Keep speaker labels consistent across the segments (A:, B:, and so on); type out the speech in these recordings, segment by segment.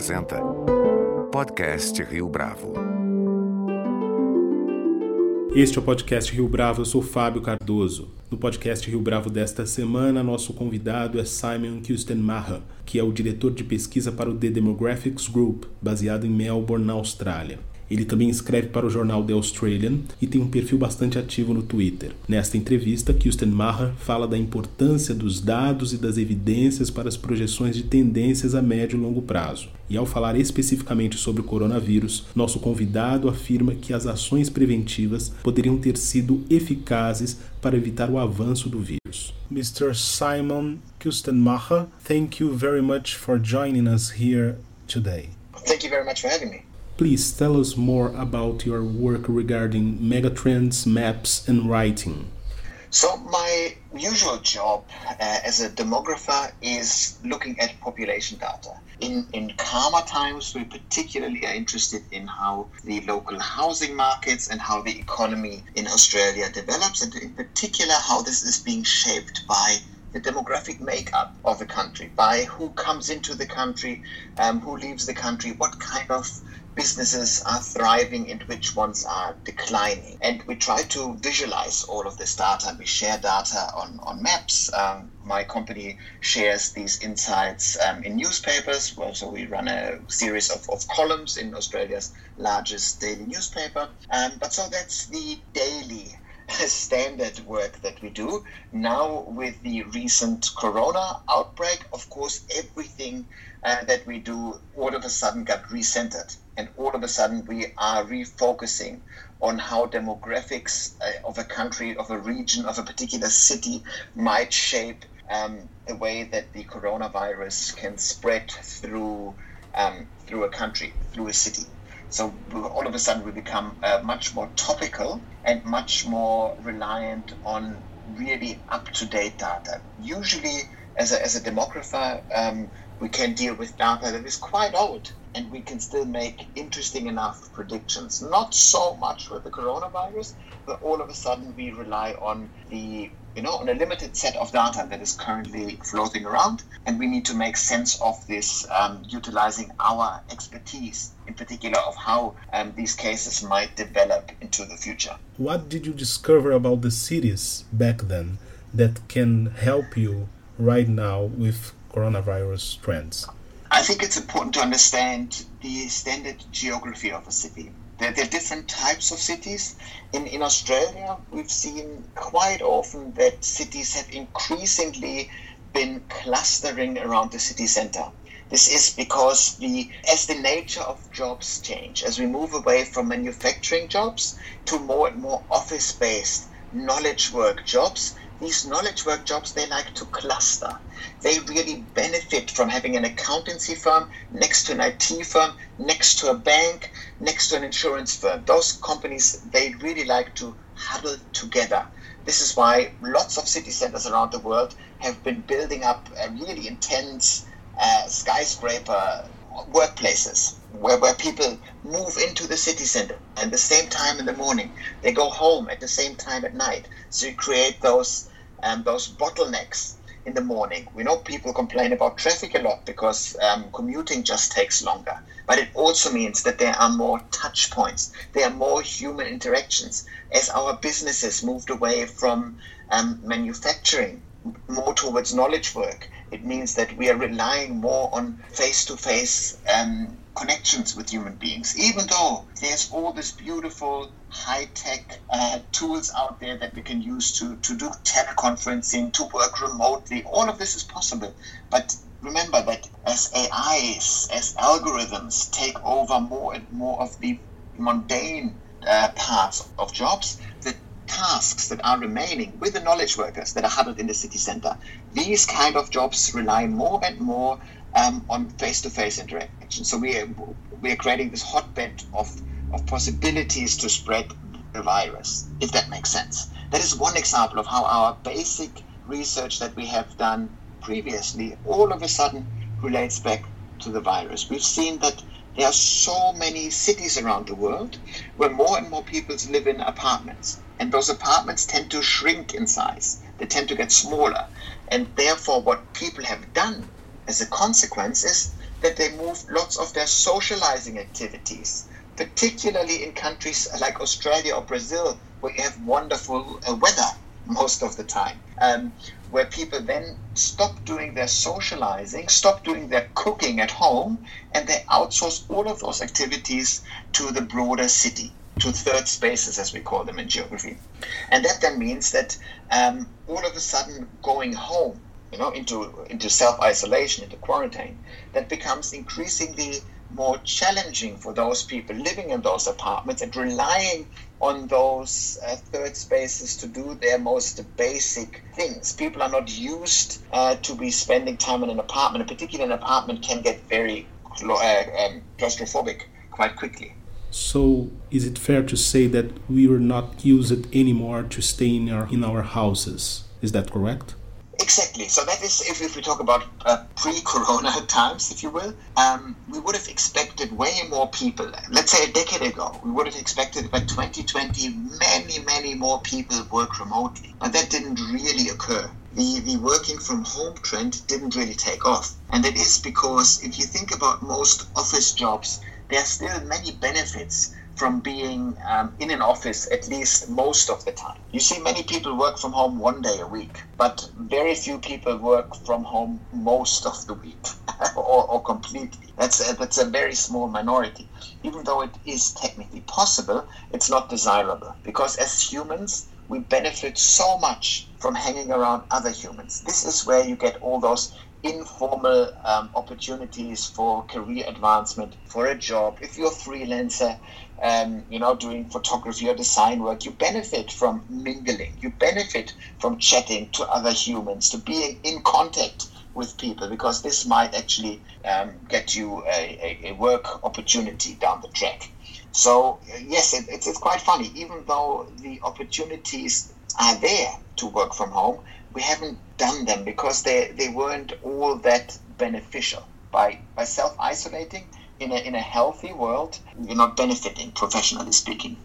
A: apresenta Podcast Rio Bravo.
B: Este é o podcast Rio Bravo, eu sou Fábio Cardoso. No podcast Rio Bravo desta semana, nosso convidado é Simon Kustenmacher, que é o diretor de pesquisa para o The Demographics Group, baseado em Melbourne, na Austrália. Ele também escreve para o jornal The Australian e tem um perfil bastante ativo no Twitter. Nesta entrevista, Kirsten Maher fala da importância dos dados e das evidências para as projeções de tendências a médio e longo prazo. E ao falar especificamente sobre o coronavírus, nosso convidado afirma que as ações preventivas poderiam ter sido eficazes para evitar o avanço do vírus. Mr. Simon Kustenmacher, thank you very much for joining us here today.
C: Thank you very much for having me.
B: Please tell us more about your work regarding megatrends, maps, and writing.
C: So, my usual job uh, as a demographer is looking at population data. In, in calmer times, we particularly are interested in how the local housing markets and how the economy in Australia develops, and in particular, how this is being shaped by the demographic makeup of the country, by who comes into the country, um, who leaves the country, what kind of businesses are thriving and which ones are declining. And we try to visualize all of this data. We share data on, on maps. Um, my company shares these insights um, in newspapers. Well, so we run a series of, of columns in Australia's largest daily newspaper. Um, but so that's the daily standard work that we do. Now, with the recent corona outbreak, of course, everything uh, that we do all of a sudden got recentered. And all of a sudden, we are refocusing on how demographics uh, of a country, of a region, of a particular city might shape um, the way that the coronavirus can spread through um, through a country, through a city. So all of a sudden, we become uh, much more topical and much more reliant on really up to date data. Usually, as a, as a demographer, um, we can deal with data that is quite old and we can still make interesting enough predictions. Not so much with the coronavirus, but all of a sudden we rely on the you know on a limited set of data that is currently floating around, and we need to make sense of this um, utilizing our expertise, in particular of how um, these cases might develop into the future.
B: What did you discover about the cities back then that can help you right now with coronavirus trends?
C: I think it's important to understand the standard geography of a city. There, there, are different types of cities. In, in Australia, we've seen quite often that cities have increasingly been clustering around the city center. This is because the as the nature of jobs change, as we move away from manufacturing jobs to more and more office-based knowledge work jobs, these knowledge work jobs they like to cluster they really benefit from having an accountancy firm next to an IT firm, next to a bank, next to an insurance firm. Those companies, they really like to huddle together. This is why lots of city centers around the world have been building up really intense uh, skyscraper workplaces where, where people move into the city center at the same time in the morning. They go home at the same time at night. So you create those um, those bottlenecks in the morning. We know people complain about traffic a lot because um, commuting just takes longer. But it also means that there are more touch points, there are more human interactions. As our businesses moved away from um, manufacturing more towards knowledge work, it means that we are relying more on face to face connections with human beings, even though there's all this beautiful high tech uh, tools out there that we can use to, to do teleconferencing, to work remotely. All of this is possible. But remember that as AIs, as algorithms take over more and more of the mundane uh, parts of jobs, the tasks that are remaining with the knowledge workers that are huddled in the city center, these kind of jobs rely more and more um, on face-to-face interaction. So we are, we are creating this hotbed of, of possibilities to spread the virus, if that makes sense. That is one example of how our basic research that we have done previously all of a sudden relates back to the virus. We've seen that there are so many cities around the world where more and more people live in apartments. And those apartments tend to shrink in size, they tend to get smaller. And therefore, what people have done as a consequence is that they moved lots of their socializing activities, particularly in countries like Australia or Brazil, where you have wonderful uh, weather most of the time. Um, where people then stop doing their socializing, stop doing their cooking at home, and they outsource all of those activities to the broader city, to third spaces, as we call them in geography. And that then means that um, all of a sudden going home, you know, into into self isolation, into quarantine, that becomes increasingly more challenging for those people living in those apartments and relying on those uh, third spaces to do their most basic things. People are not used uh, to be spending time in an apartment. A particular an apartment can get very uh, um, claustrophobic quite quickly.
B: So, is it fair to say that we are not used anymore to stay in our in our houses? Is that correct?
C: Exactly. So that is, if, if we talk about uh, pre-corona times, if you will, um, we would have expected way more people. Let's say a decade ago, we would have expected by 2020 many, many more people work remotely. But that didn't really occur. The, the working from home trend didn't really take off. And that is because if you think about most office jobs, there are still many benefits from being um, in an office at least most of the time. You see, many people work from home one day a week, but very few people work from home most of the week or, or, completely. That's a, that's a very small minority. Even though it is technically possible, it's not desirable because as humans, we benefit so much from hanging around other humans. This is where you get all those informal um, opportunities for career advancement, for a job. If you're a freelancer, um, you know, doing photography or design work, you benefit from mingling. You benefit from chatting to other humans, to being in contact with people, because this might actually um, get you a, a, a, work opportunity down the track. So uh, yes, it, it's, it's quite funny. Even though the opportunities are there to work from home, we haven't done them because they, they weren't all that beneficial. By by self isolating, in a, in a healthy world, you're not benefiting, professionally speaking.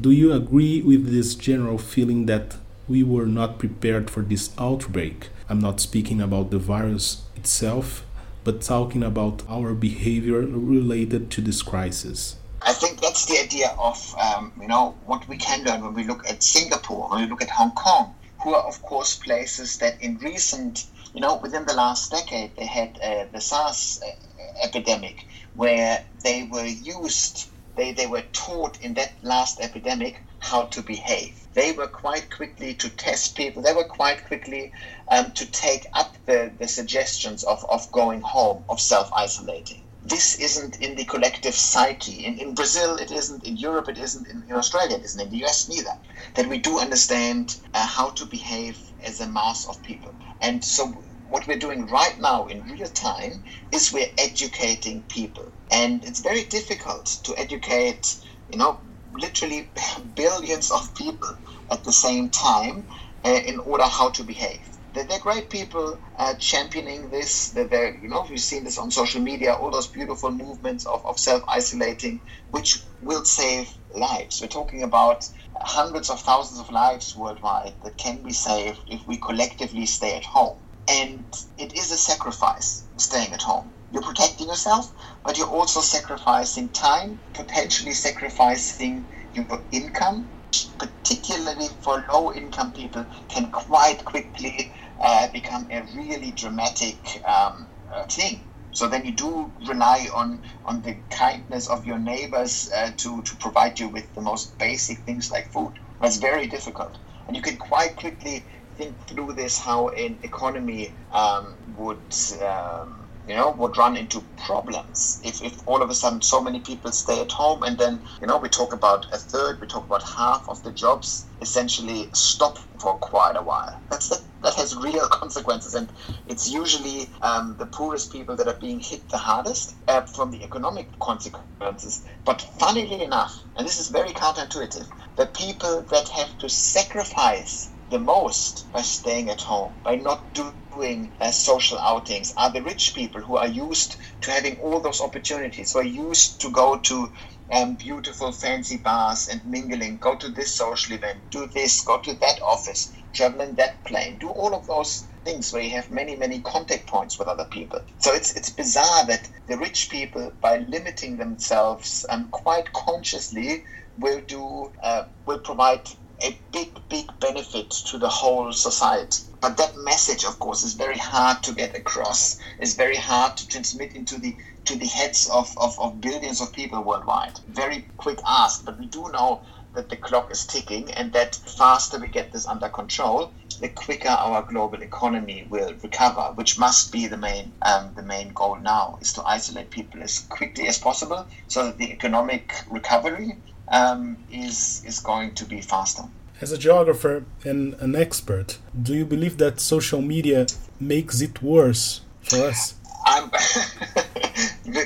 B: Do you agree with this general feeling that we were not prepared for this outbreak? I'm not speaking about the virus itself, but talking about our behavior related to this crisis.
C: I think that's the idea of um, you know what we can learn when we look at Singapore, when we look at Hong Kong, who are of course places that in recent you know within the last decade they had uh, the SARS uh, epidemic where they were used, they, they were taught in that last epidemic how to behave. They were quite quickly to test people, they were quite quickly um, to take up the, the suggestions of, of going home, of self isolating. This isn't in the collective psyche. In, in Brazil, it isn't. In Europe, it isn't. In, in Australia, it isn't. In the US, neither. That we do understand uh, how to behave as a mass of people. And so what we're doing right now in real time is we're educating people. And it's very difficult to educate, you know, literally billions of people at the same time uh, in order how to behave. They're, they're great people uh, championing this. They're, they're, you know, we've seen this on social media, all those beautiful movements of, of self isolating, which will save lives. We're talking about hundreds of thousands of lives worldwide that can be saved if we collectively stay at home. And it is a sacrifice staying at home. You're protecting yourself, but you're also sacrificing time, potentially sacrificing your income, particularly for low income people, can quite quickly uh, become a really dramatic um, uh, thing. So then you do rely on, on the kindness of your neighbors uh, to, to provide you with the most basic things like food. That's very difficult. And you can quite quickly think through this how an economy um, would um, you know would run into problems if, if all of a sudden so many people stay at home and then you know we talk about a third we talk about half of the jobs essentially stop for quite a while. That's that, that has real consequences and it's usually um, the poorest people that are being hit the hardest uh, from the economic consequences. But funnily enough and this is very counterintuitive the people that have to sacrifice the most by staying at home, by not doing uh, social outings, are the rich people who are used to having all those opportunities, who are used to go to um, beautiful fancy bars and mingling, go to this social event, do this, go to that office, travel in that plane, do all of those things where you have many, many contact points with other people. So it's it's bizarre that the rich people, by limiting themselves um, quite consciously, will do uh, will provide a big, big benefit to the whole society. But that message, of course, is very hard to get across. It's very hard to transmit into the to the heads of, of, of billions of people worldwide. Very quick ask, but we do know that the clock is ticking and that faster we get this under control, the quicker our global economy will recover, which must be the main um, the main goal now is to isolate people as quickly as possible so that the economic recovery um, is is going to be faster.
B: As a geographer and an expert, do you believe that social media makes it worse for us?
C: Um,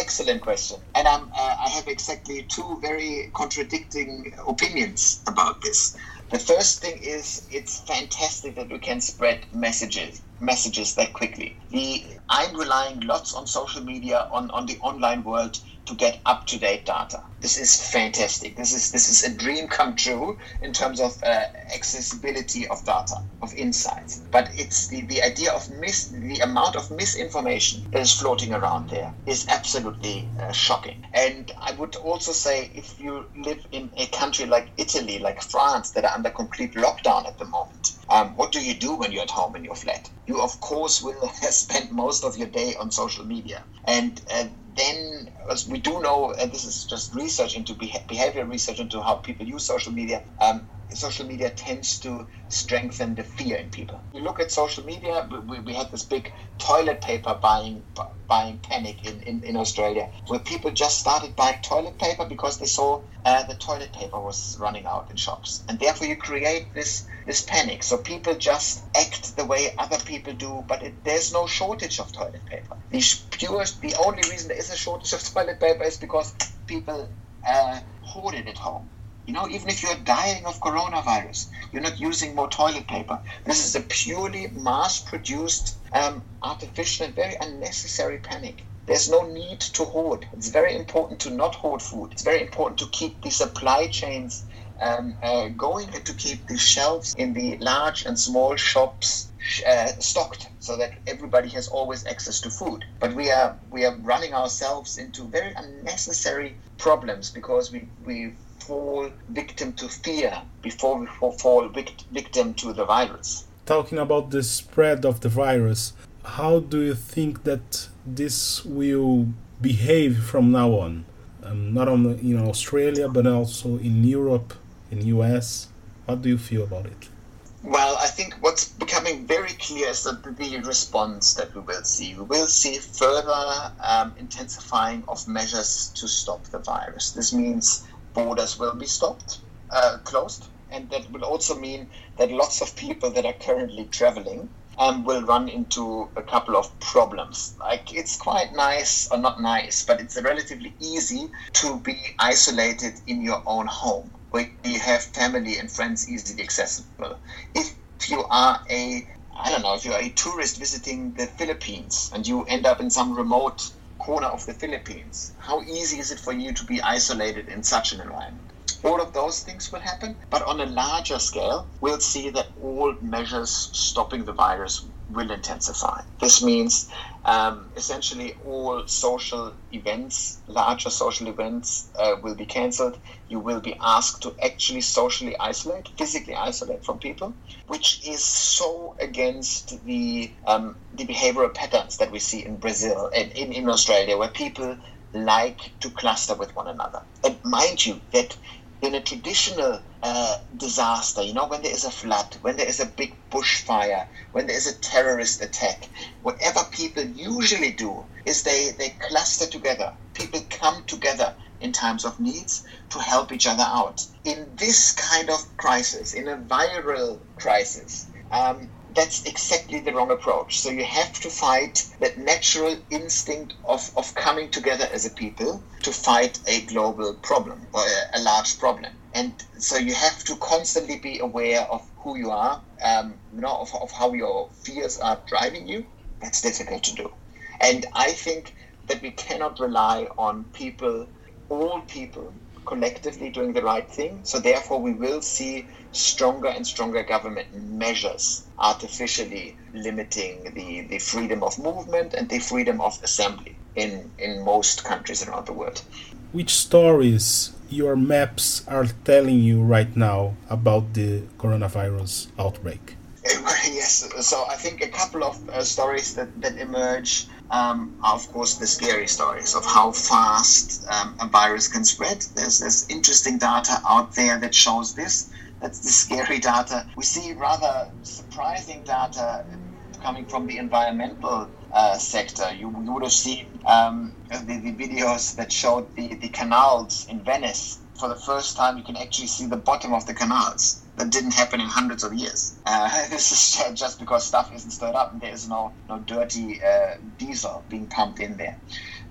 C: excellent question, and uh, I have exactly two very contradicting opinions about this. The first thing is it's fantastic that we can spread messages messages that quickly. The, I'm relying lots on social media on, on the online world to get up to date data. This is fantastic. This is this is a dream come true in terms of uh, accessibility of data, of insights. But it's the, the idea of mis the amount of misinformation that is floating around there is absolutely uh, shocking. And I would also say if you live in a country like Italy, like France, that are under complete lockdown at the moment, um, what do you do when you're at home in your flat? You of course will spend most of your day on social media, and uh, then as we do know, and this is just research into behavior research into how people use social media, um, social media tends to strengthen the fear in people. You look at social media, we, we had this big toilet paper buying buying panic in, in, in Australia, where people just started buying toilet paper because they saw uh, the toilet paper was running out in shops. And therefore you create this, this panic. So people just act the way other people do, but it, there's no shortage of toilet paper. The, pure, the only reason there is a shortage of toilet paper is because people uh, hoard it at home. You know, even if you're dying of coronavirus, you're not using more toilet paper. This is a purely mass produced, um, artificial, and very unnecessary panic. There's no need to hoard. It's very important to not hoard food. It's very important to keep the supply chains um, uh, going to keep the shelves in the large and small shops uh, stocked so that everybody has always access to food. But we are we are running ourselves into very unnecessary problems because we we fall victim to fear before we fall victim to the virus.
B: Talking about the spread of the virus, how do you think that this will behave from now on? Um, not only in Australia, but also in Europe, in US. What do you feel about it?
C: Well, I think what's becoming very clear is that the response that we will see. We will see further um, intensifying of measures to stop the virus. This means borders will be stopped, uh, closed, and that will also mean that lots of people that are currently traveling um, will run into a couple of problems. Like it's quite nice, or not nice, but it's relatively easy to be isolated in your own home, where you have family and friends easily accessible. If you are a I don't know, if you're a tourist visiting the Philippines and you end up in some remote corner of the Philippines. How easy is it for you to be isolated in such an environment? All of those things will happen, but on a larger scale, we'll see that all measures stopping the virus will intensify. This means um, essentially all social events, larger social events, uh, will be cancelled. You will be asked to actually socially isolate, physically isolate from people, which is so against the um, the behavioral patterns that we see in Brazil and in, in Australia, where people like to cluster with one another. And mind you, that in a traditional uh, disaster, you know, when there is a flood, when there is a big bushfire, when there is a terrorist attack, whatever people usually do is they, they cluster together. People come together in times of needs to help each other out. In this kind of crisis, in a viral crisis, um, that's exactly the wrong approach. So you have to fight that natural instinct of, of coming together as a people to fight a global problem or a, a large problem. And so you have to constantly be aware of who you are, um, you know, of, of how your fears are driving you. That's difficult to do. And I think that we cannot rely on people, all people, collectively doing the right thing. So therefore, we will see stronger and stronger government measures artificially limiting the, the freedom of movement and the freedom of assembly in, in most countries around the world.
B: Which stories your maps are telling you right now about the coronavirus outbreak?
C: yes, so I think a couple of uh, stories that, that emerge um, are, of course, the scary stories of how fast um, a virus can spread. There's, interesting data out there that shows this. That's the scary data. We see rather surprising data coming from the environmental uh, sector. You, you, would have seen um, the, the, videos that showed the, the canals in Venice. For the first time, you can actually see the bottom of the canals. That didn't happen in hundreds of years. Uh, this is just because stuff isn't stirred up and there is no, no dirty uh, diesel being pumped in there.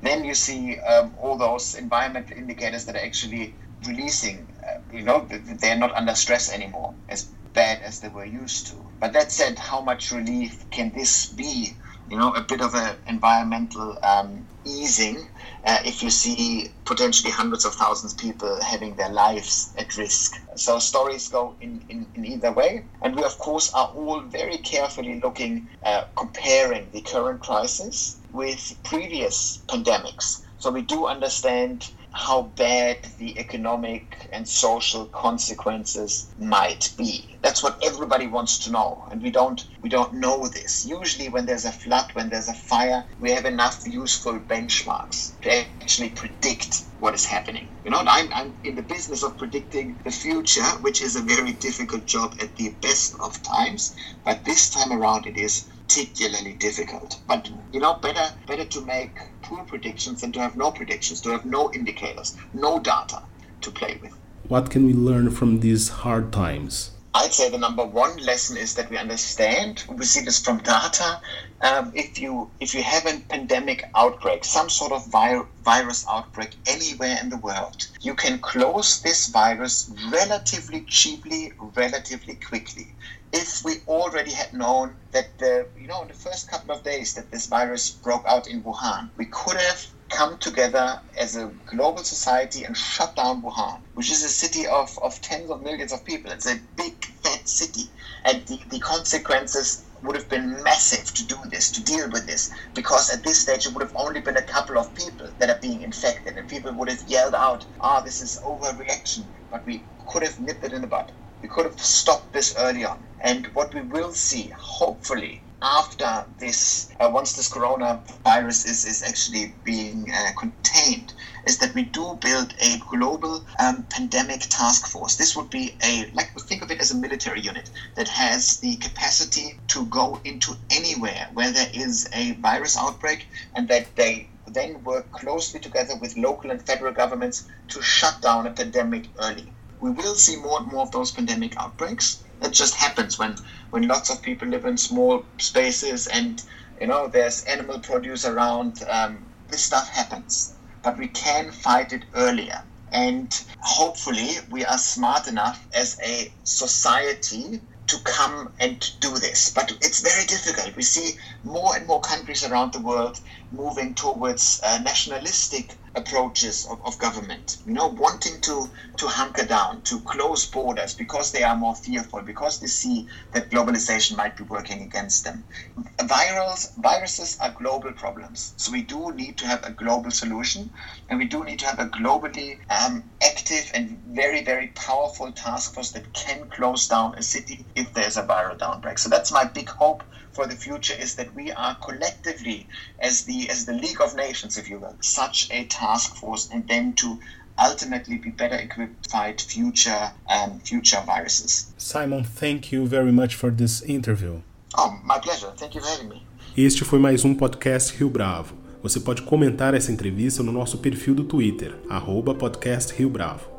C: Then you see um, all those environmental indicators that are actually releasing, uh, you know, they're not under stress anymore as bad as they were used to. But that said, how much relief can this be? You know, a bit of an environmental um, easing uh, if you see potentially hundreds of thousands of people having their lives at risk. So stories go in, in, in either way. And we, of course, are all very carefully looking, uh, comparing the current crisis with previous pandemics. So we do understand how bad the economic and social consequences might be. That's what everybody wants to know, and we don't we don't know this. Usually, when there's a flood, when there's a fire, we have enough useful benchmarks to actually predict what is happening. You know, I'm, I'm in the business of predicting the future, which is a very difficult job at the best of times. But this time around, it is particularly difficult. But you know, better better to make poor predictions than to have no predictions, to have no indicators, no data to play with.
B: What can we learn from these hard times?
C: I'd say the number one lesson is that we understand. We see this from data. Um, if you if you have a pandemic outbreak, some sort of vir- virus outbreak anywhere in the world, you can close this virus relatively cheaply, relatively quickly if we already had known that the you know in the first couple of days that this virus broke out in Wuhan, we could have come together as a global society and shut down Wuhan, which is a city of, of tens of millions of people. It's a big fat city. And the, the consequences would have been massive to do this, to deal with this, because at this stage it would have only been a couple of people that are being infected, and people would have yelled out, ah, this is overreaction, but we could have nipped it in the bud. We could have stopped this early on. And what we will see, hopefully, after this, uh, once this coronavirus is, is actually being uh, contained, is that we do build a global um, pandemic task force. This would be a, like, think of it as a military unit that has the capacity to go into anywhere where there is a virus outbreak and that they then work closely together with local and federal governments to shut down a pandemic early we will see more and more of those pandemic outbreaks. It just happens when when lots of people live in small spaces and you know there's animal produce around. Um, this stuff happens, but we can fight it earlier. And hopefully, we are smart enough as a society to come and do this. But it's very difficult. We see more and more countries around the world moving towards uh, nationalistic approaches of, of government, you know, wanting to, to hunker down, to close borders because they are more fearful, because they see that globalization might be working against them. Virals, viruses are global problems. So we do need to have a global solution and we do need to have a globally um, active and very, very powerful task force that can close down a city if there's a viral outbreak. So that's my big hope for the future is that we are collectively, as the as the League of Nations, if you will, such a task force, and then to ultimately be better equipped to fight future um, future viruses.
B: Simon, thank you very much for this interview.
C: Oh, my pleasure. Thank you for having me.
B: Este foi mais um podcast Rio Bravo. Você pode comentar essa entrevista no nosso perfil do Twitter, arroba podcast Rio Bravo